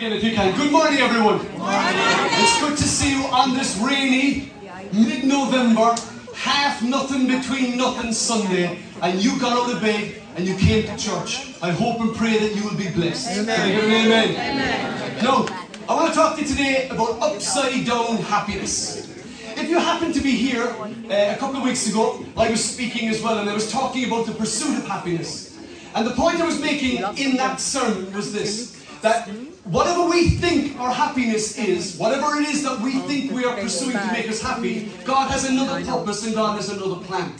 again if you can. Good morning, everyone. Morning. It's good to see you on this rainy mid-November, half nothing between nothing Sunday, and you got out of bed and you came to church. I hope and pray that you will be blessed. Amen. Amen. amen. I want to talk to you today about upside down happiness. If you happen to be here uh, a couple of weeks ago, I was speaking as well, and I was talking about the pursuit of happiness. And the point I was making in that sermon was this that whatever we think our happiness is, whatever it is that we think we are pursuing to make us happy, God has another purpose and God has another plan.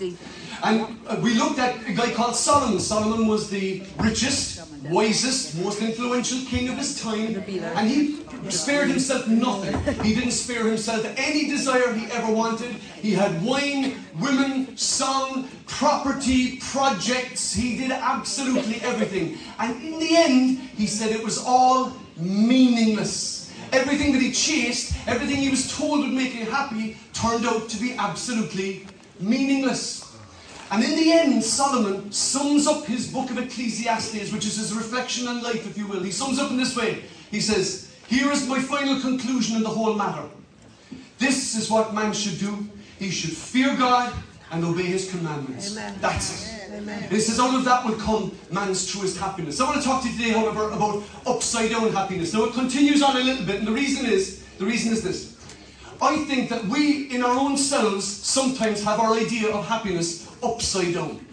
And uh, we looked at a guy called Solomon. Solomon was the richest, wisest, most influential king of his time, and he spared himself nothing. He didn't spare himself any desire he ever wanted. He had wine, women, song, property, projects. He did absolutely everything. And in the end, he said it was all meaningless. Everything that he chased, everything he was told would make him happy, turned out to be absolutely meaningless. And in the end, Solomon sums up his book of Ecclesiastes, which is his reflection on life, if you will. He sums up in this way. He says, Here is my final conclusion in the whole matter. This is what man should do. He should fear God and obey his commandments. Amen. That's it. Amen. He says, out of that will come man's truest happiness. I want to talk to you today, however, about upside down happiness. Now it continues on a little bit, and the reason is, the reason is this. I think that we in our own selves sometimes have our idea of happiness upside down.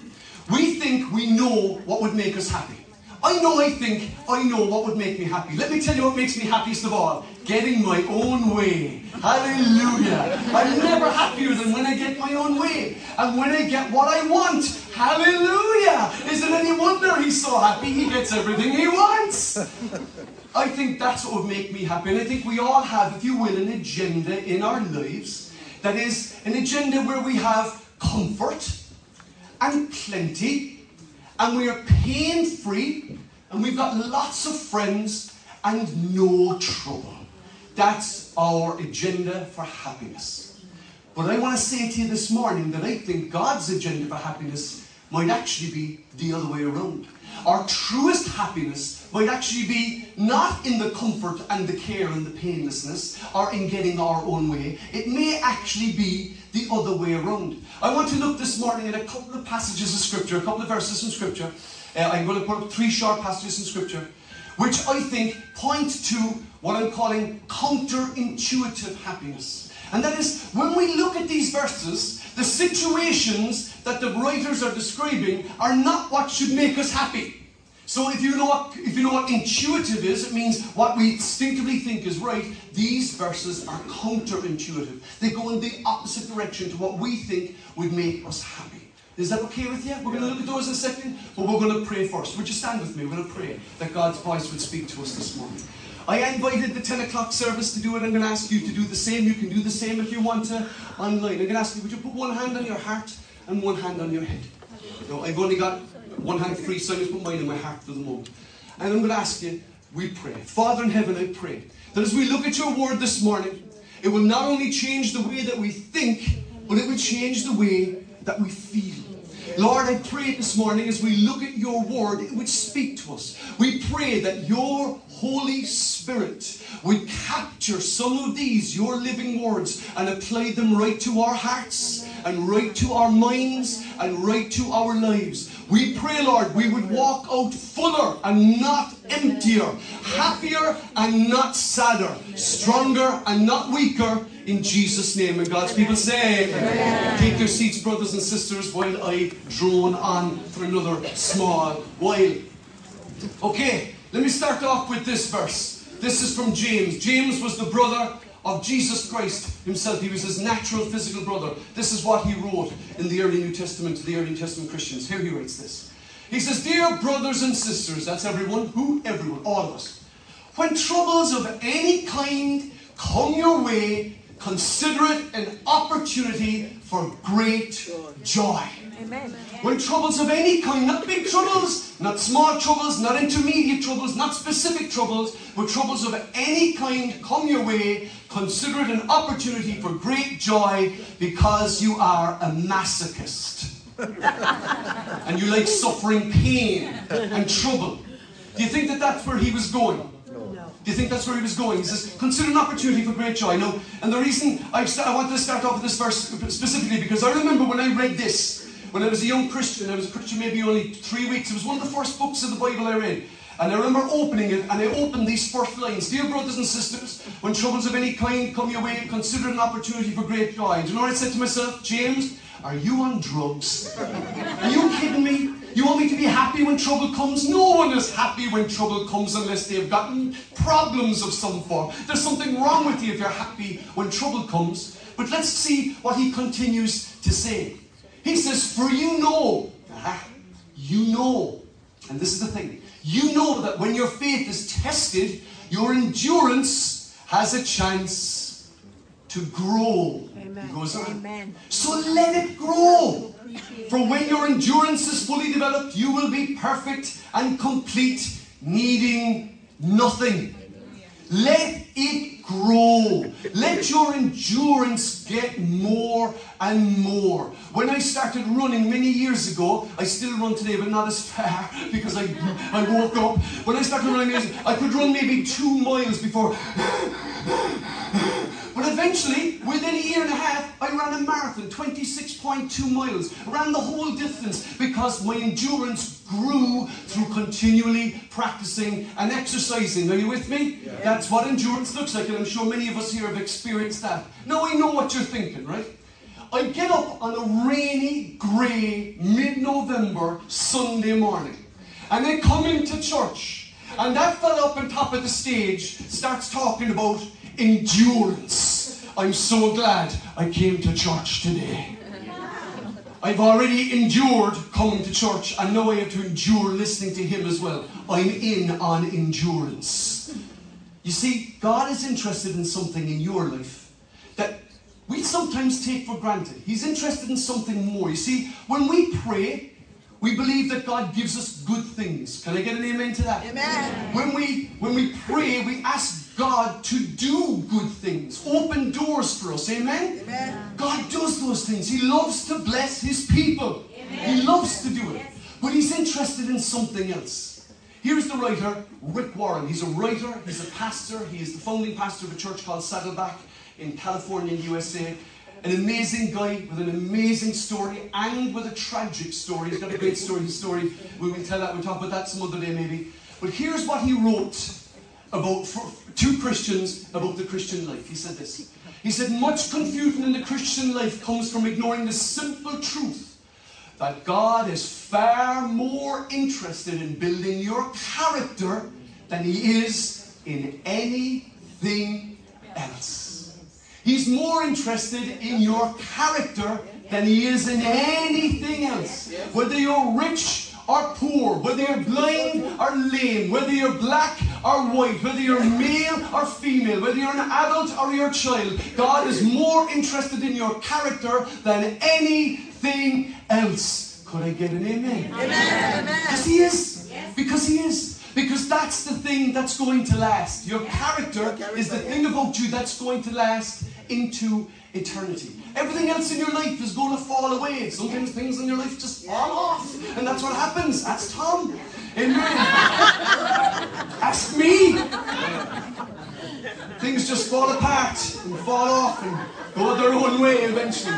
We think we know what would make us happy. I know I think I know what would make me happy. Let me tell you what makes me happiest of all. Getting my own way. Hallelujah. I'm never happier than when I get my own way. And when I get what I want. Hallelujah. Is it any wonder he's so happy he gets everything he wants? I think that's what would make me happy. And I think we all have, if you will, an agenda in our lives that is an agenda where we have comfort and plenty, and we are pain free, and we've got lots of friends and no trouble. That's our agenda for happiness. But I want to say to you this morning that I think God's agenda for happiness might actually be the other way around. Our truest happiness might actually be not in the comfort and the care and the painlessness or in getting our own way. It may actually be the other way around. I want to look this morning at a couple of passages of Scripture, a couple of verses from Scripture. Uh, I'm going to put up three short passages in Scripture, which I think point to what I'm calling counterintuitive happiness. And that is, when we look at these verses, the situations that the writers are describing are not what should make us happy. So if you know what if you know what intuitive is, it means what we instinctively think is right. These verses are counterintuitive. They go in the opposite direction to what we think would make us happy. Is that okay with you? We're going to look at those in a second, but we're going to pray first. Would you stand with me? We're going to pray that God's voice would speak to us this morning. I invited the 10 o'clock service to do it. I'm going to ask you to do the same. You can do the same if you want to online. I'm going to ask you, would you put one hand on your heart and one hand on your head? No, I've only got one hand free, so I just put mine in my heart for the moment. And I'm going to ask you, we pray. Father in heaven, I pray that as we look at your word this morning, it will not only change the way that we think, but it will change the way that we feel. Lord, I pray this morning as we look at your word, it would speak to us. We pray that your Holy Spirit would capture some of these, your living words, and apply them right to our hearts, and right to our minds, and right to our lives. We pray, Lord, we would walk out fuller and not emptier, happier and not sadder, stronger and not weaker in Jesus' name. And God's people say. Take your seats, brothers and sisters, while I drone on for another small while. Okay, let me start off with this verse. This is from James. James was the brother of Jesus Christ himself. He was his natural physical brother. This is what he wrote in the early New Testament to the early New Testament Christians. Here he writes this. He says, Dear brothers and sisters, that's everyone, who? Everyone, all of us. When troubles of any kind come your way, consider it an opportunity for great joy. Amen. When troubles of any kind, not big troubles, not small troubles, not intermediate troubles, not specific troubles, but troubles of any kind come your way, consider it an opportunity for great joy because you are a masochist. and you like suffering pain and trouble. Do you think that that's where he was going? Do you think that's where he was going? He says, consider an opportunity for great joy. No, and the reason I, st- I wanted to start off with this verse specifically because I remember when I read this, when I was a young Christian, I was a Christian maybe only three weeks. It was one of the first books of the Bible I read. And I remember opening it, and I opened these first lines Dear brothers and sisters, when troubles of any kind come your way, consider it an opportunity for great joy. And you know what I said to myself? James, are you on drugs? Are you kidding me? You want me to be happy when trouble comes? No one is happy when trouble comes unless they've gotten problems of some form. There's something wrong with you if you're happy when trouble comes. But let's see what he continues to say. He says, For you know, you know, and this is the thing, you know that when your faith is tested, your endurance has a chance to grow. Amen. He goes on. Amen. So let it grow. For when your endurance is fully developed, you will be perfect and complete, needing nothing. Let it grow. Let your endurance get more and more. When I started running many years ago, I still run today, but not as far because I, I woke up. When I started running, I could run maybe two miles before. But eventually, within a year and a half, I ran a marathon, 26.2 miles. Ran the whole distance because my endurance grew through continually practicing and exercising. Are you with me? That's what endurance looks like, and I'm sure many of us here have experienced that. Now I know what you're thinking, right? I get up on a rainy, grey, mid November Sunday morning, and I come into church, and that fella up on top of the stage starts talking about endurance. I'm so glad I came to church today. I've already endured coming to church, and now I have to endure listening to him as well. I'm in on endurance. You see, God is interested in something in your life that we sometimes take for granted. He's interested in something more. You see, when we pray, we believe that God gives us good things. Can I get an amen to that? Amen. When we when we pray, we ask God to do good things, open doors for us. Amen? Amen. God does those things. He loves to bless his people. He loves to do it. But he's interested in something else. Here's the writer, Rick Warren. He's a writer, he's a pastor, he is the founding pastor of a church called Saddleback in California, USA. An amazing guy with an amazing story and with a tragic story. He's got a great story. His story, we will tell that, we'll talk about that some other day maybe. But here's what he wrote about two Christians about the Christian life. He said this. He said, Much confusion in the Christian life comes from ignoring the simple truth that God is far more interested in building your character than He is in anything else. He's more interested in your character than He is in anything else. Whether you're rich or poor, whether you're blind or lame, whether you're black or white, whether you're male or female, whether you're an adult or you're a child, God is more interested in your character than anything else. Could I get an amen? Amen. Because He is. Because He is. Because that's the thing that's going to last. Your character is the thing about you that's going to last into eternity. Everything else in your life is going to fall away. Sometimes things in your life just fall off. And that's what happens. That's Tom. Amen. Ask me. Things just fall apart and fall off and go their own way eventually.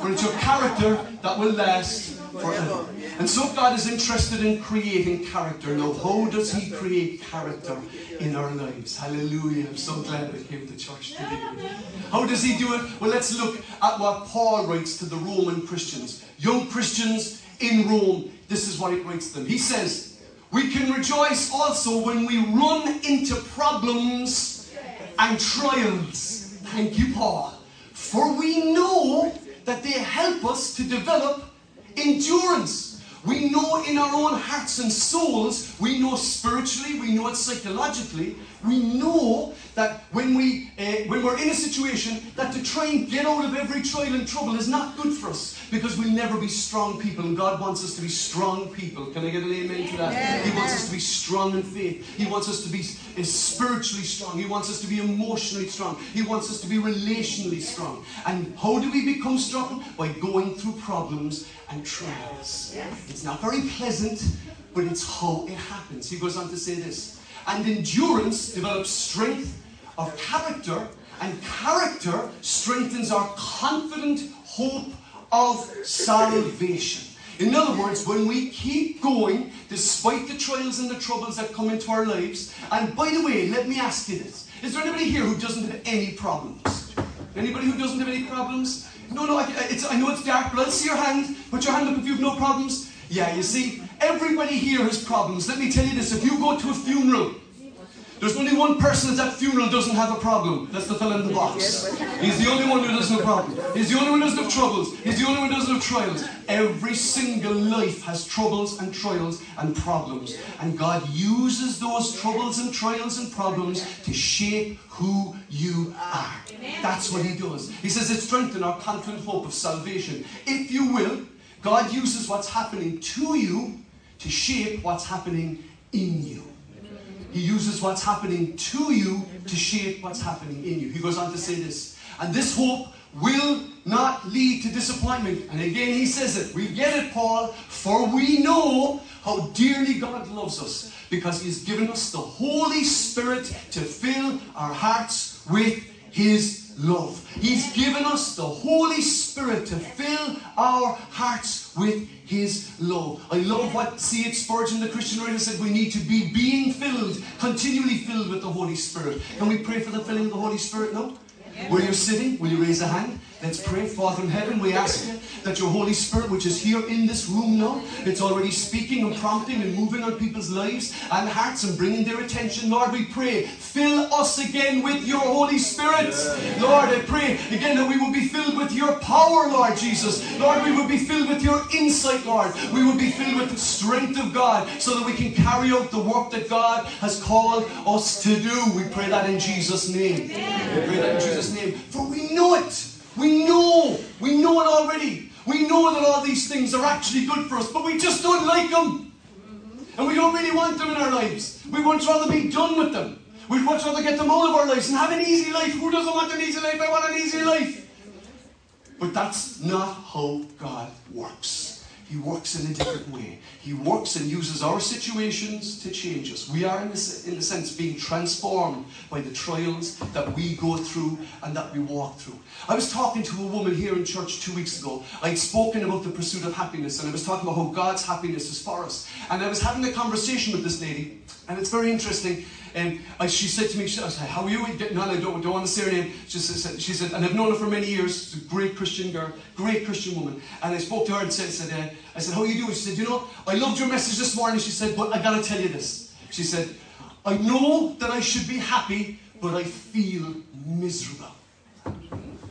But it's your character that will last forever. And so God is interested in creating character. Now, how does He create character in our lives? Hallelujah. I'm so glad I came to church today. How does He do it? Well, let's look at what Paul writes to the Roman Christians. Young Christians in Rome, this is what he writes to them. He says, We can rejoice also when we run into problems and trials. Thank you, Paul. For we know that they help us to develop endurance. We know in our own hearts and souls, we know spiritually, we know it psychologically, we know that when, we, uh, when we're in a situation that to try and get out of every trial and trouble is not good for us because we'll never be strong people and God wants us to be strong people. Can I get an amen to that? He wants us to be strong in faith. He wants us to be uh, spiritually strong. He wants us to be emotionally strong. He wants us to be relationally strong. And how do we become strong? By going through problems and trials. It's not very pleasant, but it's how it happens. He goes on to say this. And endurance develops strength of character, and character strengthens our confident hope of salvation. In other words, when we keep going, despite the trials and the troubles that come into our lives, and by the way, let me ask you this. Is there anybody here who doesn't have any problems? Anybody who doesn't have any problems? No, no, I, I know it's dark, but let's see your hand. Put your hand up if you have no problems. Yeah, you see, everybody here has problems. Let me tell you this if you go to a funeral, there's only one person at that funeral doesn't have a problem. That's the fellow in the box. He's the only one who doesn't have problems. He's the only one who doesn't have troubles. He's the only one who doesn't have trials. Every single life has troubles and trials and problems. And God uses those troubles and trials and problems to shape who you are. That's what He does. He says it strengthens our confident hope of salvation. If you will, God uses what's happening to you to shape what's happening in you. He uses what's happening to you to shape what's happening in you. He goes on to say this. And this hope will not lead to disappointment. And again, he says it. We get it, Paul. For we know how dearly God loves us because he has given us the Holy Spirit to fill our hearts with his love. He's given us the Holy Spirit to fill our hearts with His love. I love what C.H. Spurgeon, the Christian writer, said we need to be being filled, continually filled with the Holy Spirit. Can we pray for the filling of the Holy Spirit now? Where you're sitting, will you raise a hand? Let's pray. Father in heaven, we ask you that your Holy Spirit, which is here in this room now, it's already speaking and prompting and moving on people's lives and hearts and bringing their attention. Lord, we pray, fill us again with your Holy Spirit. Lord, I pray again that we will be filled with your power, Lord Jesus. Lord, we will be filled with your insight, Lord. We will be filled with the strength of God so that we can carry out the work that God has called us to do. We pray that in Jesus' name. We pray that in Jesus' name. For we know it. We know, we know it already. We know that all these things are actually good for us, but we just don't like them. And we don't really want them in our lives. We would much rather be done with them. We'd much rather get them out of our lives and have an easy life. Who doesn't want an easy life? I want an easy life. But that's not how God works. He works in a different way. He works and uses our situations to change us. We are, in a, in a sense, being transformed by the trials that we go through and that we walk through. I was talking to a woman here in church two weeks ago. I'd spoken about the pursuit of happiness, and I was talking about how God's happiness is for us. And I was having a conversation with this lady, and it's very interesting. And she said to me, she, I said, how are you No. I don't, don't want to say her name. She said, she said, and I've known her for many years. She's a great Christian girl, great Christian woman. And I spoke to her and said, said uh, I said, how are you doing? She said, you know, I loved your message this morning. She said, but I got to tell you this. She said, I know that I should be happy, but I feel miserable.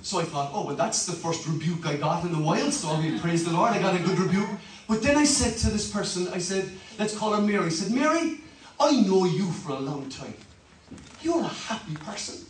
So I thought, oh, well, that's the first rebuke I got in a while, so I mean, praise the Lord, I got a good rebuke. But then I said to this person, I said, let's call her Mary. I said, Mary, I know you for a long time. You're a happy person.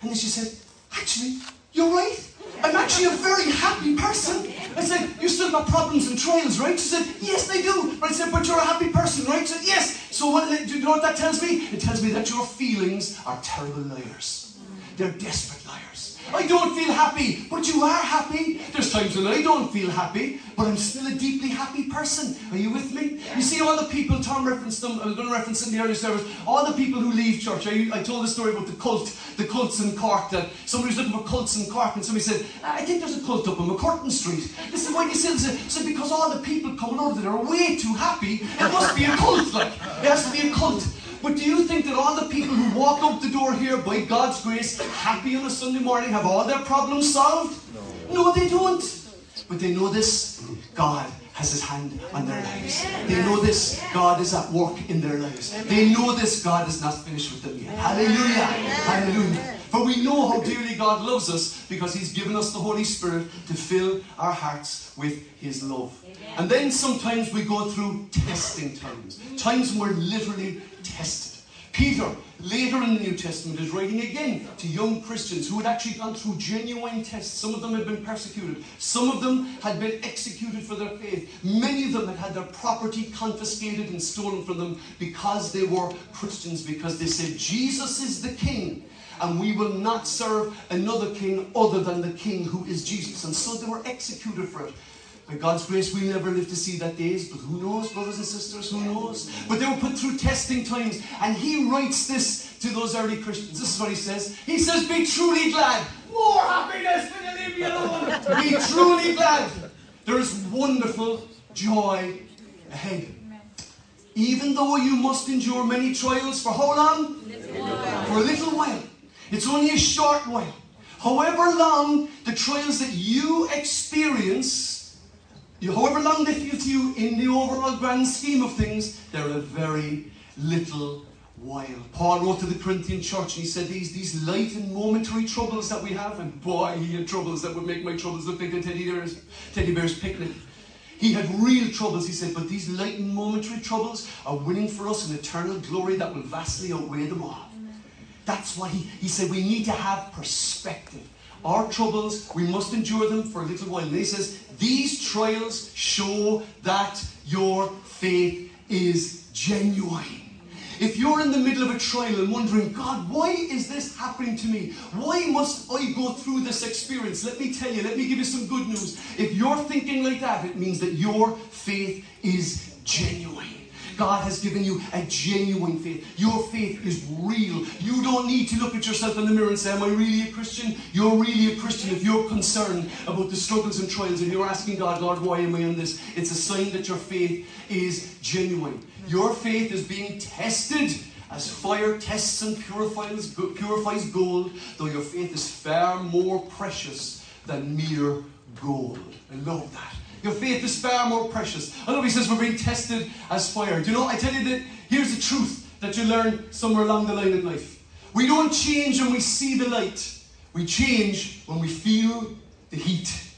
And then she said, Actually, you're right. I'm actually a very happy person. I said, You still got problems and trials, right? She said, Yes, they do. But I said, But you're a happy person, right? She said, Yes. So what, do you know what that tells me? It tells me that your feelings are terrible liars. They're desperate liars. I don't feel happy, but you are happy. There's times when I don't feel happy, but I'm still a deeply happy person. Are you with me? You see, all the people, Tom referenced them, I was going to reference in the earlier service, all the people who leave church. I, I told the story about the cult, the cults in Cork, that somebody was looking for cults in Cork, and somebody said, I think there's a cult up on MacCurtain Street. This is why you say this. So because all the people coming over there are way too happy, it must be a cult, like. It has to be a cult. But do you think that all the people who walk out the door here by God's grace, happy on a Sunday morning, have all their problems solved? No, no they don't. But they know this God has his hand on their lives. They know this God is at work in their lives. They know this God is not finished with them yet. Hallelujah. Hallelujah. For we know how dearly God loves us because He's given us the Holy Spirit to fill our hearts with His love. And then sometimes we go through testing times, times when we're literally tested. Peter, later in the New Testament, is writing again to young Christians who had actually gone through genuine tests. Some of them had been persecuted, some of them had been executed for their faith. Many of them had had their property confiscated and stolen from them because they were Christians, because they said, Jesus is the King. And we will not serve another king other than the king who is Jesus. And so they were executed for it. By God's grace, we'll never live to see that days, but who knows, brothers and sisters, who knows? But they were put through testing times, and he writes this to those early Christians. This is what he says. He says, Be truly glad. More happiness than you leave me alone. Be truly glad. There is wonderful joy ahead. Even though you must endure many trials for how long? For a little while. It's only a short while. However long the trials that you experience, however long they feel to you in the overall grand scheme of things, they're a very little while. Paul wrote to the Corinthian church and he said, These, these light and momentary troubles that we have, and boy, he had troubles that would make my troubles look like a teddy bear's, teddy bear's picnic. He had real troubles, he said, but these light and momentary troubles are winning for us an eternal glory that will vastly outweigh them all. That's why he, he said we need to have perspective. Our troubles, we must endure them for a little while. And he says, these trials show that your faith is genuine. If you're in the middle of a trial and wondering, God, why is this happening to me? Why must I go through this experience? Let me tell you, let me give you some good news. If you're thinking like that, it means that your faith is genuine. God has given you a genuine faith. Your faith is real. You don't need to look at yourself in the mirror and say, Am I really a Christian? You're really a Christian if you're concerned about the struggles and trials and you're asking God, God, why am I in this? It's a sign that your faith is genuine. Your faith is being tested as fire tests and purifies, purifies gold, though your faith is far more precious than mere gold. I love that. Your faith is far more precious. I love he says we're being tested as fire. Do you know, I tell you that here's the truth that you learn somewhere along the line in life. We don't change when we see the light. We change when we feel the heat.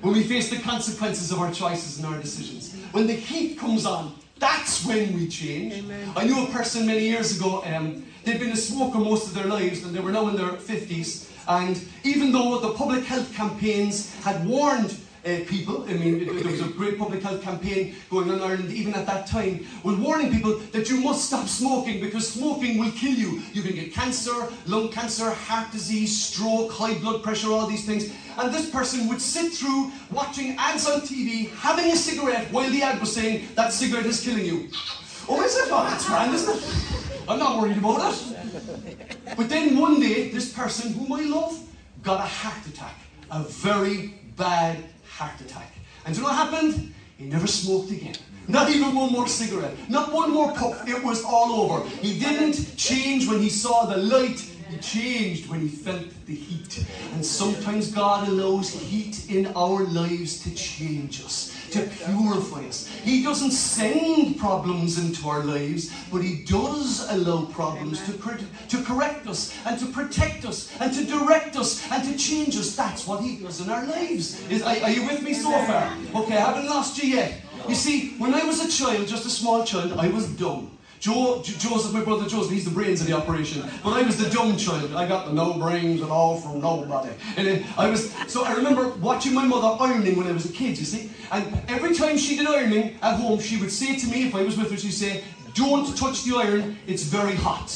When we face the consequences of our choices and our decisions. When the heat comes on, that's when we change. Amen. I knew a person many years ago, um, they'd been a smoker most of their lives and they were now in their 50s. And even though the public health campaigns had warned uh, people. I mean, there was a great public health campaign going on in Ireland even at that time, was warning people that you must stop smoking because smoking will kill you. You can get cancer, lung cancer, heart disease, stroke, high blood pressure, all these things. And this person would sit through watching ads on TV, having a cigarette while the ad was saying that cigarette is killing you. Oh, is it? Oh, that's grand, isn't it? I'm not worried about it. But then one day, this person, whom I love, got a heart attack. A very bad heart attack. And do you know what happened? He never smoked again. Not even one more cigarette. Not one more puff. It was all over. He didn't change when he saw the light. He changed when he felt the heat. And sometimes God allows heat in our lives to change us to purify us. He doesn't send problems into our lives, but He does allow problems to, to correct us and to protect us and to direct us and to change us. That's what He does in our lives. Is, are, are you with me so far? Okay, I haven't lost you yet. You see, when I was a child, just a small child, I was dumb. Joseph, my brother Joseph, he's the brains of the operation. But I was the dumb child. I got the no brains at all from nobody. And I was so I remember watching my mother ironing when I was a kid, you see. And every time she did ironing at home, she would say to me, if I was with her, she'd say, Don't touch the iron, it's very hot.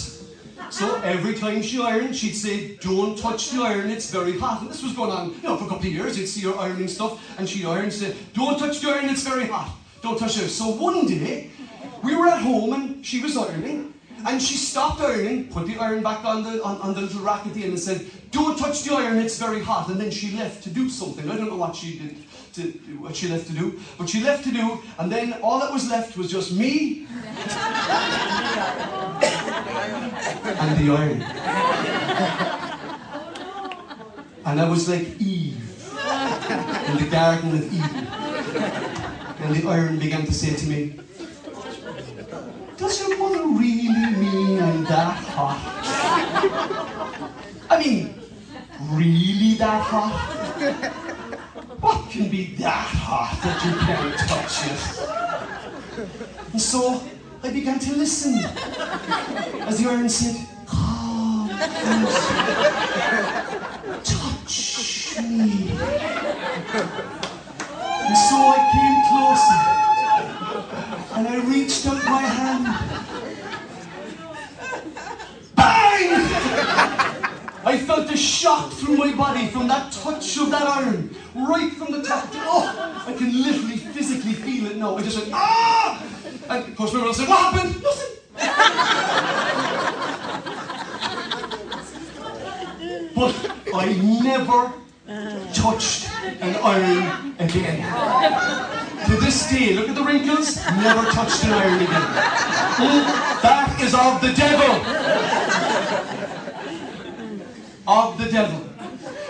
So every time she ironed, she'd say, Don't touch the iron, it's very hot. And this was going on, you know, for a couple of years. You'd see her ironing stuff, and she'd iron and say, Don't touch the iron, it's very hot. Don't touch it. So one day, we were at home and she was ironing. And she stopped ironing, put the iron back on the, on, on the little rack at the end and said, Don't touch the iron, it's very hot. And then she left to do something. I don't know what she did, to, what she left to do, but she left to do, and then all that was left was just me and the iron. And I was like Eve in the Garden of Eden. And the iron began to say to me, does your mother really mean I'm that hot? I mean, really that hot? What can be that hot that you can't touch it? And so I began to listen as the iron said, Come touch me. And so I came closer and I reached out my hand. Bang! I felt a shock through my body from that touch of that iron, right from the top. Oh, I can literally physically feel it now. I just went, ah! And of course, everyone said, what happened? Nothing. but I never touched an iron again. To this day, look at the wrinkles, never touched an iron again. That is of the devil. Of the devil.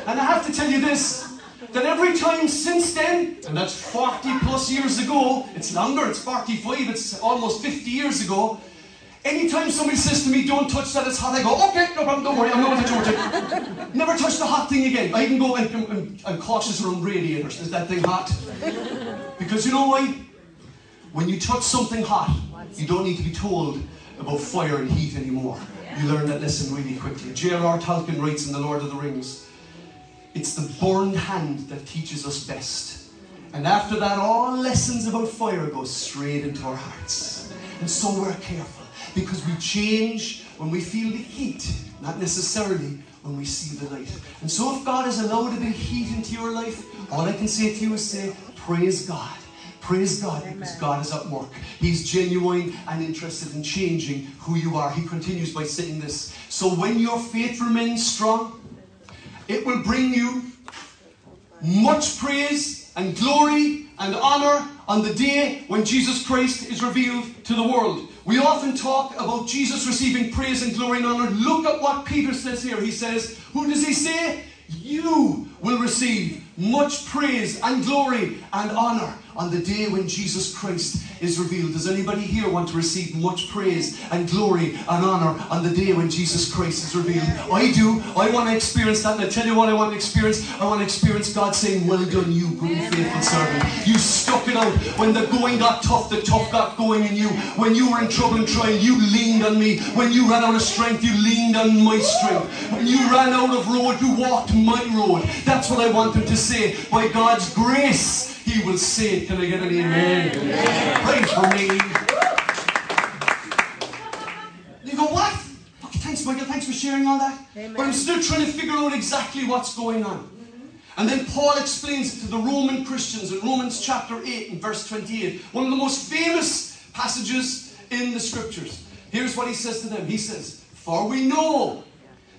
And I have to tell you this, that every time since then, and that's 40 plus years ago, it's longer, it's 45, it's almost 50 years ago, Anytime somebody says to me, don't touch that, it's hot, I go, okay, no problem, don't worry, I'm going to it. Never touch the hot thing again. I can go and I'm, I'm cautious around radiators. Is that thing hot? Because you know why? When you touch something hot, you don't need to be told about fire and heat anymore. You learn that lesson really quickly. J.R.R. Tolkien writes in The Lord of the Rings, it's the burned hand that teaches us best. And after that, all lessons about fire go straight into our hearts. And so we're careful. Because we change when we feel the heat, not necessarily when we see the light. And so if God has allowed a bit of heat into your life, all I can say to you is say, praise God. Praise God because God is at work. He's genuine and interested in changing who you are. He continues by saying this. So when your faith remains strong, it will bring you much praise and glory and honor on the day when Jesus Christ is revealed to the world. We often talk about Jesus receiving praise and glory and honor. Look at what Peter says here. He says, Who does he say? You will receive much praise and glory and honor on the day when Jesus Christ is revealed. Does anybody here want to receive much praise and glory and honor on the day when Jesus Christ is revealed? I do. I want to experience that. And I tell you what I want to experience. I want to experience God saying, Well done, you good and faithful servant. You stuck it out when the going got tough, the tough got going in you. When you were in trouble and trying, you leaned on me. When you ran out of strength, you leaned on my strength. When you ran out of road, you walked my road. That's what I want them to say. By God's grace, he will say, Can I get an amen? amen. Pray for me. You go, What? Okay, thanks, Michael. Thanks for sharing all that. Amen. But I'm still trying to figure out exactly what's going on. And then Paul explains it to the Roman Christians in Romans chapter 8 and verse 28, one of the most famous passages in the scriptures. Here's what he says to them He says, For we know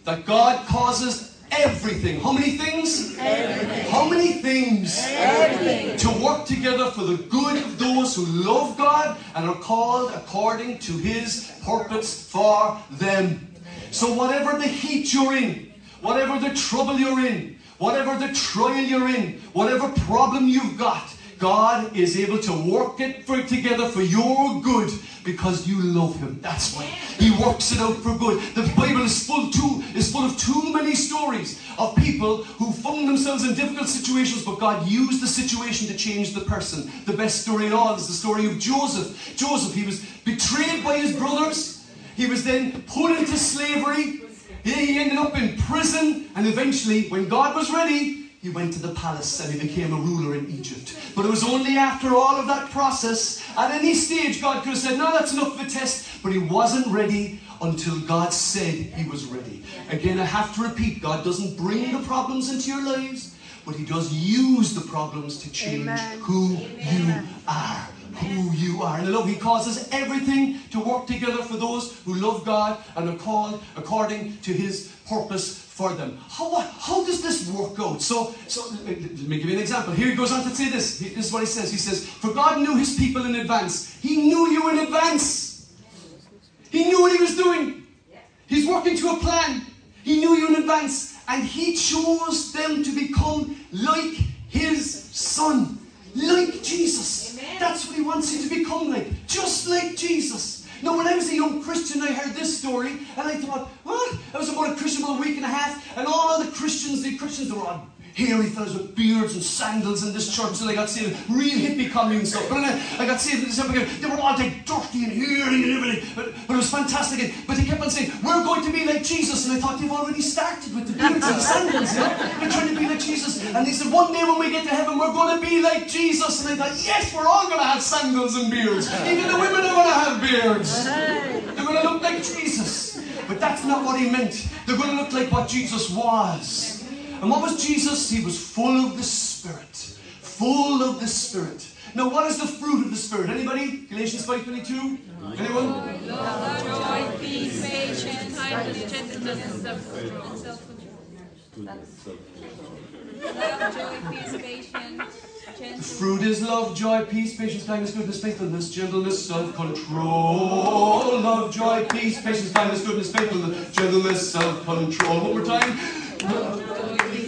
that God causes everything. How many things? Everything. How many things? Everything. To work together for the good of those who love God and are called according to His purpose for them. So, whatever the heat you're in, whatever the trouble you're in, whatever the trial you're in, whatever problem you've got, God is able to work it for, together for your good because you love Him. That's why He works it out for good. The Bible is full too is full of too many stories of people who found themselves in difficult situations, but God used the situation to change the person. The best story in all is the story of Joseph. Joseph, he was betrayed by his brothers. He was then put into slavery. He ended up in prison, and eventually, when God was ready, he went to the palace and he became a ruler in Egypt. But it was only after all of that process, at any stage, God could have said, No, that's enough of a test. But he wasn't ready until God said he was ready. Again, I have to repeat God doesn't bring the problems into your lives, but he does use the problems to change Amen. who Amen. you are who you are. And I love He causes everything to work together for those who love God and are called according to His purpose for them. How, how does this work out? So, so let me give you an example. Here he goes on to say this. This is what he says. He says, For God knew his people in advance. He knew you in advance. He knew what he was doing. He's working to a plan. He knew you in advance. And he chose them to become like his son. Like Jesus. That's what he wants you to become like. Just like Jesus. Now, when I was a young Christian, I heard this story, and I thought, what? I was about a Christian for a week and a half, and all the Christians, the Christians, they were all hairy fellas with beards and sandals in this church, and I got saved. Real hippie commune stuff. But I, I got saved in December. They were all like dirty and hairy and everything. But, but it was fantastic. But they kept on saying, We're going to be like Jesus. And I thought they've already started with the beards and sandals. Know? They're trying to be like Jesus. And they said, One day when we get to heaven, we're going to be like Jesus. And I thought, Yes, we're all going to have sandals and beards. Even the women are going to have beards. They're going to look like Jesus. But that's not what he meant. They're going to look like what Jesus was. And what was Jesus? He was full of the Spirit. Full of the Spirit. Now, what is the fruit of the Spirit? Anybody? Galatians 5.22? Anyone? Love, joy, peace, patience, kindness, gentleness, self-control. Love, joy, peace, patience, The fruit is love, joy, peace, patience, kindness, goodness, faithfulness, gentleness, self-control. Love, joy, peace, patience, kindness, goodness, faithfulness, gentleness, self-control. One more time.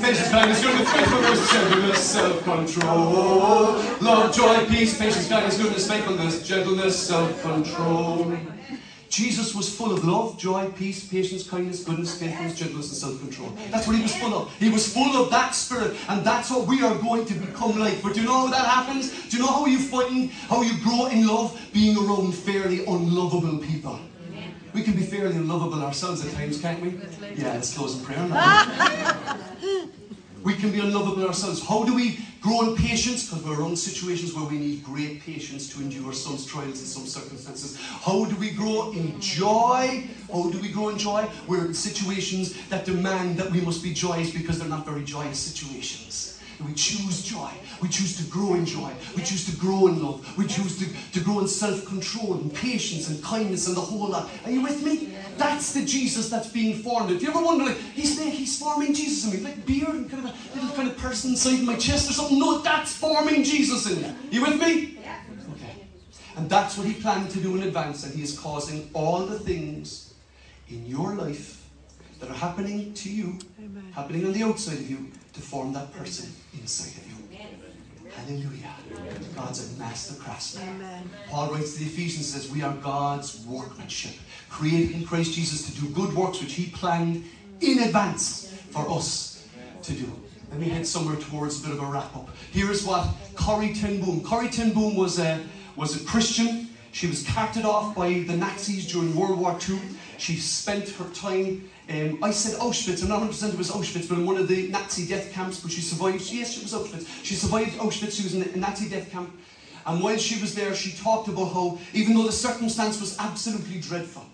Patience, kindness, goodness, faithfulness, gentleness, self-control. Love, joy, peace, patience, kindness, goodness, faithfulness, gentleness, self-control. Jesus was full of love, joy, peace, patience, kindness, goodness, faithfulness, gentleness, and self-control. That's what he was full of. He was full of that spirit, and that's what we are going to become like. But do you know how that happens? Do you know how you find how you grow in love? Being around fairly unlovable people. We can be fairly unlovable ourselves at times, can't we? Yeah, let's close in prayer now. We can be unlovable ourselves. How do we grow in patience? Because we're in situations where we need great patience to endure some trials and some circumstances. How do we grow in joy? How do we grow in joy? We're in situations that demand that we must be joyous because they're not very joyous situations. We choose joy. We choose to grow in joy. We choose to grow in love. We choose to, to grow in self control and patience and kindness and the whole lot. Are you with me? That's the Jesus that's being formed. If you ever wonder, like, he's there, he's forming Jesus in me, like beard and kind of a little kind of person inside my chest or something. No, that's forming Jesus in you. You with me? Okay. And that's what he planned to do in advance, and he is causing all the things in your life that are happening to you, happening on the outside of you, to form that person inside of you. Hallelujah. God's a master craftsman. Paul writes to the Ephesians says, We are God's workmanship, created in Christ Jesus to do good works which He planned in advance for us to do. Let me head somewhere towards a bit of a wrap up. Here is what Corrie Ten Boom. Corrie Ten Boom was a was a Christian. She was carted off by the Nazis during World War II. She spent her time um, I said Auschwitz, I'm not 100% it was Auschwitz, but in one of the Nazi death camps, but she survived. Yes, it was Auschwitz. She survived Auschwitz, she was in a Nazi death camp. And while she was there, she talked about how, even though the circumstance was absolutely dreadful,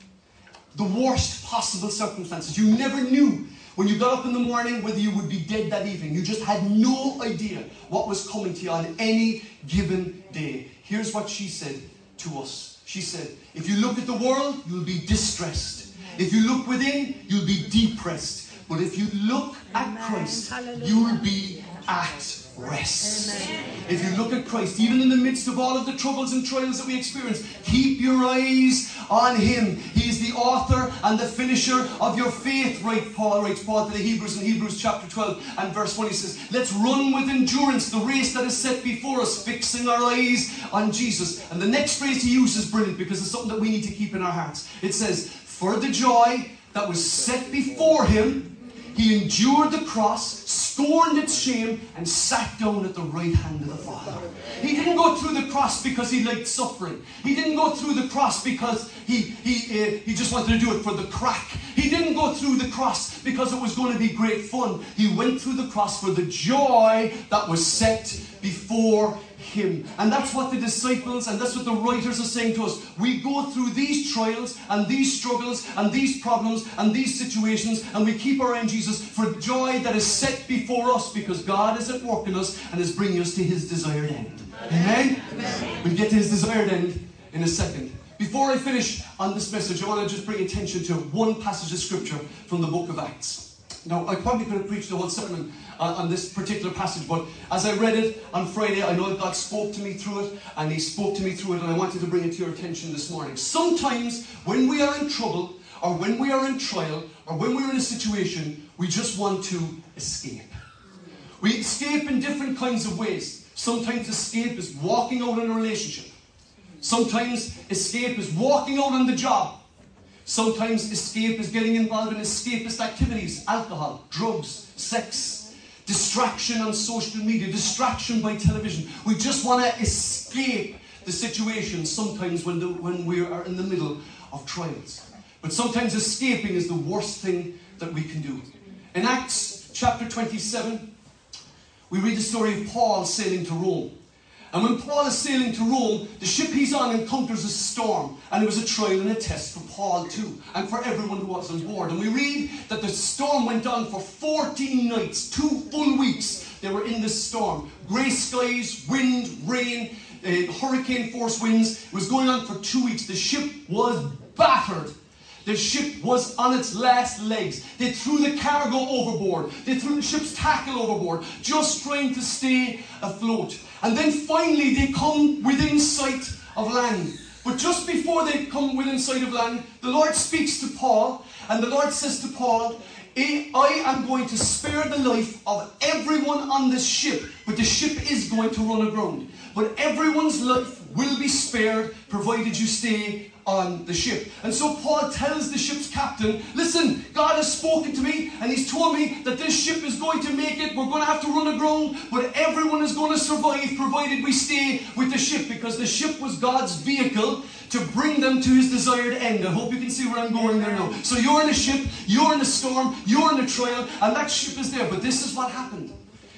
the worst possible circumstances, you never knew when you got up in the morning whether you would be dead that evening. You just had no idea what was coming to you on any given day. Here's what she said to us. She said, If you look at the world, you'll be distressed. If you look within, you'll be depressed. But if you look at Christ, you'll be at rest. If you look at Christ, even in the midst of all of the troubles and trials that we experience, keep your eyes on Him. He is the author and the finisher of your faith, right? Paul writes Paul to the Hebrews in Hebrews chapter 12 and verse 1. He says, Let's run with endurance the race that is set before us, fixing our eyes on Jesus. And the next phrase he uses is brilliant because it's something that we need to keep in our hearts. It says, For the joy that was set before him, he endured the cross, scorned its shame, and sat down at the right hand of the Father. He didn't go through the cross because he liked suffering. He didn't go through the cross because he, he, uh, he just wanted to do it for the crack. He didn't go through the cross because it was going to be great fun. He went through the cross for the joy that was set before him. And that's what the disciples and that's what the writers are saying to us. We go through these trials and these struggles and these problems and these situations and we keep our eye on Jesus for joy that is set before us because God is at work in us and is bringing us to his desired end. Amen? We'll get to his desired end in a second. Before I finish on this message, I want to just bring attention to one passage of scripture from the book of Acts. Now, I probably could have preached the whole sermon on, on this particular passage, but as I read it on Friday, I know that God spoke to me through it, and He spoke to me through it, and I wanted to bring it to your attention this morning. Sometimes, when we are in trouble, or when we are in trial, or when we're in a situation, we just want to escape. We escape in different kinds of ways. Sometimes escape is walking out in a relationship. Sometimes escape is walking out on the job. Sometimes escape is getting involved in escapist activities alcohol, drugs, sex, distraction on social media, distraction by television. We just want to escape the situation sometimes when, the, when we are in the middle of trials. But sometimes escaping is the worst thing that we can do. In Acts chapter 27, we read the story of Paul sailing to Rome. And when Paul is sailing to Rome, the ship he's on encounters a storm. And it was a trial and a test for Paul too, and for everyone who was on board. And we read that the storm went on for 14 nights, two full weeks. They were in this storm. Grey skies, wind, rain, uh, hurricane force winds. It was going on for two weeks. The ship was battered. The ship was on its last legs. They threw the cargo overboard. They threw the ship's tackle overboard, just trying to stay afloat. And then finally they come within sight of land. But just before they come within sight of land, the Lord speaks to Paul, and the Lord says to Paul, I am going to spare the life of everyone on this ship, but the ship is going to run aground. But everyone's life will be spared provided you stay on the ship. And so Paul tells the ship's captain, Listen, God has spoken to me and he's told me that this ship is going to make it. We're going to have to run aground, but everyone is going to survive provided we stay with the ship because the ship was God's vehicle to bring them to his desired end. I hope you can see where I'm going there now. So you're in a ship, you're in a storm, you're in a trial, and that ship is there. But this is what happened.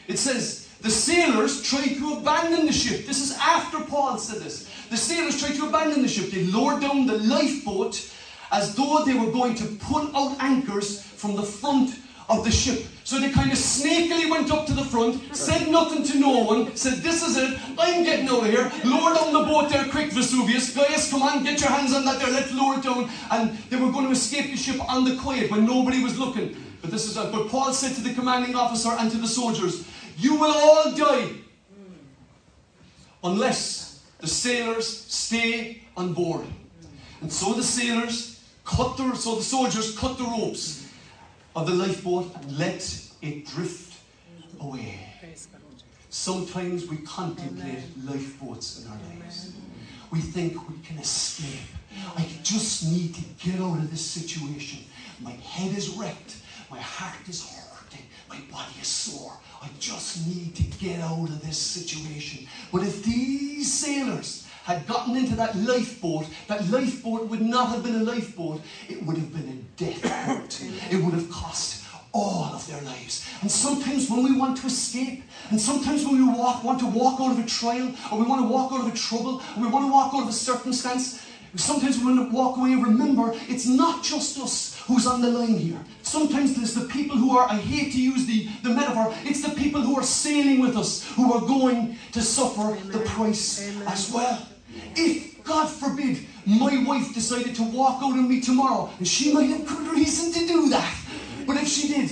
It says, the sailors tried to abandon the ship. This is after Paul said this. The sailors tried to abandon the ship. They lowered down the lifeboat as though they were going to pull out anchors from the front of the ship. So they kind of snakily went up to the front, said nothing to no one, said, This is it, I'm getting out of here. Lower down the boat there quick, Vesuvius. Guys, come on, get your hands on that there, let's lower it down. And they were going to escape the ship on the quiet when nobody was looking. But this is but Paul said to the commanding officer and to the soldiers, You will all die unless the sailors stay on board. And so the sailors cut the, so the soldiers cut the ropes of the lifeboat and let it drift away. Sometimes we contemplate lifeboats in our lives. We think we can escape. I just need to get out of this situation. My head is wrecked. My heart is hurting. My body is sore. I just need to get out of this situation. But if these sailors had gotten into that lifeboat, that lifeboat would not have been a lifeboat, it would have been a death boat. It would have cost all of their lives. And sometimes when we want to escape, and sometimes when we walk, want to walk out of a trial, or we want to walk out of a trouble, or we want to walk out of a circumstance, sometimes we want to walk away and remember it's not just us who's on the line here. Sometimes there's the people who are, I hate to use the, the metaphor, it's the people who are sailing with us who are going to suffer Amen. the price Amen. as well. If, God forbid, my wife decided to walk out on me tomorrow, and she might have good reason to do that, but if she did,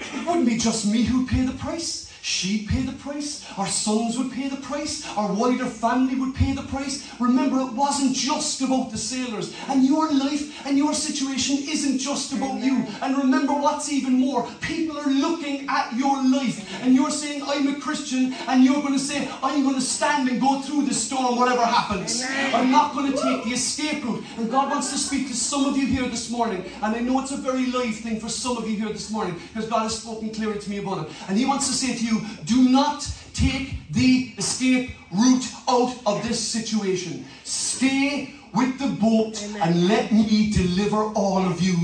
it wouldn't be just me who'd pay the price. She'd pay the price. Our sons would pay the price. Our wider family would pay the price. Remember, it wasn't just about the sailors. And your life and your situation isn't just about you. And remember what's even more. People are looking at your life. And you're saying, I'm a Christian. And you're going to say, I'm going to stand and go through the storm, whatever happens. I'm not going to take the escape route. And God wants to speak to some of you here this morning. And I know it's a very live thing for some of you here this morning. Because God has spoken clearly to me about it. And He wants to say to you, do not take the escape route out of this situation. Stay with the boat Amen. and let me deliver all of you.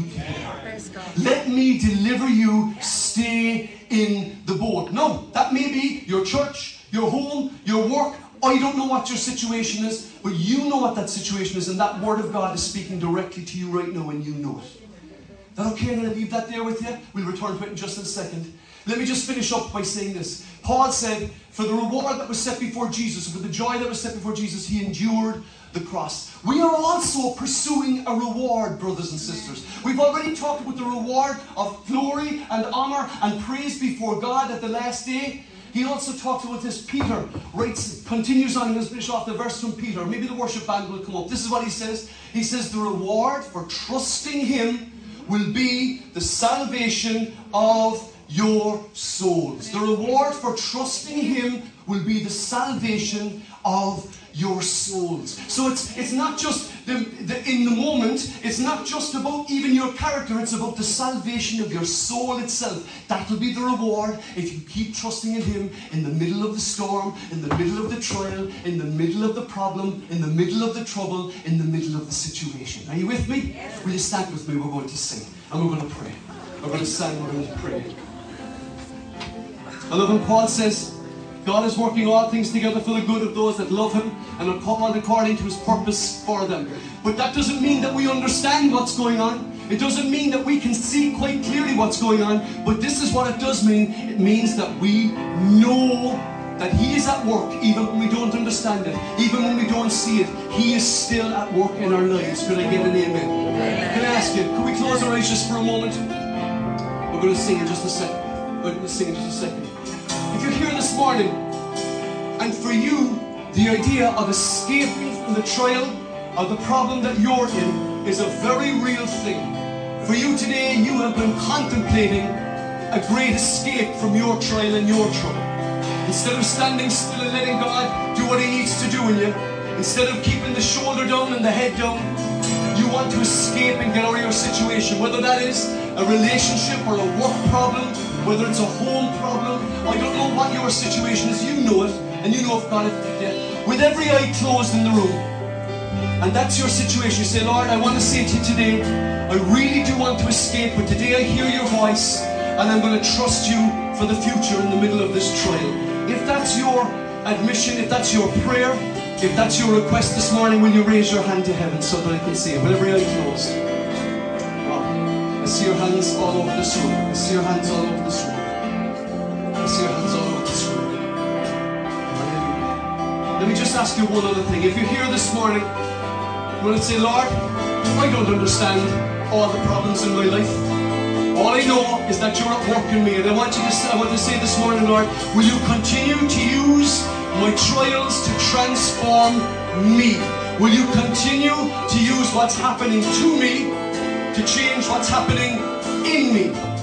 Let me deliver you. Stay in the boat. No, that may be your church, your home, your work. I don't know what your situation is, but you know what that situation is, and that word of God is speaking directly to you right now, and you know it. That okay? I'm going to leave that there with you. We'll return to it in just a second. Let me just finish up by saying this. Paul said, For the reward that was set before Jesus, for the joy that was set before Jesus, he endured the cross. We are also pursuing a reward, brothers and sisters. We've already talked about the reward of glory and honor and praise before God at the last day. He also talks about this. Peter writes, continues on, and let's finish off the verse from Peter. Maybe the worship band will come up. This is what he says. He says, The reward for trusting him will be the salvation of your souls. The reward for trusting Him will be the salvation of your souls. So it's it's not just the, the, in the moment, it's not just about even your character, it's about the salvation of your soul itself. That'll be the reward if you keep trusting in Him in the middle of the storm, in the middle of the trial, in the middle of the problem, in the middle of the trouble, in the middle of the situation. Are you with me? Will you stand with me? We're going to sing and we're going to pray. We're going to sing, and we're going to pray. I love when Paul says, God is working all things together for the good of those that love Him and are called according to His purpose for them. But that doesn't mean that we understand what's going on. It doesn't mean that we can see quite clearly what's going on. But this is what it does mean it means that we know that He is at work even when we don't understand it, even when we don't see it. He is still at work in our lives. Could I get an amen? Can I ask you, could we close our eyes just for a moment? We're going to sing in just a second. We're going to sing in just a second. If you're here this morning, and for you, the idea of escaping from the trial of the problem that you're in is a very real thing. For you today, you have been contemplating a great escape from your trial and your trouble. Instead of standing still and letting God do what He needs to do in you, instead of keeping the shoulder down and the head down, you want to escape and get out of your situation, whether that is a relationship or a work problem, whether it's a home problem. I don't know what your situation is, you know it, and you know if God has it. With every eye closed in the room, and that's your situation, you say, Lord, I want to say to you today, I really do want to escape, but today I hear your voice, and I'm going to trust you for the future in the middle of this trial. If that's your admission, if that's your prayer, if that's your request this morning, will you raise your hand to heaven so that I can see it? With every eye closed. I see your hands all over this room. I see your hands all over this room. I see your hands all over this room. Let me just ask you one other thing. If you're here this morning, you want to say, Lord, I don't understand all the problems in my life. All I know is that you're at work in me, and I want you to. I want to say this morning, Lord, will you continue to use my trials to transform me? Will you continue to use what's happening to me to change what's happening in me.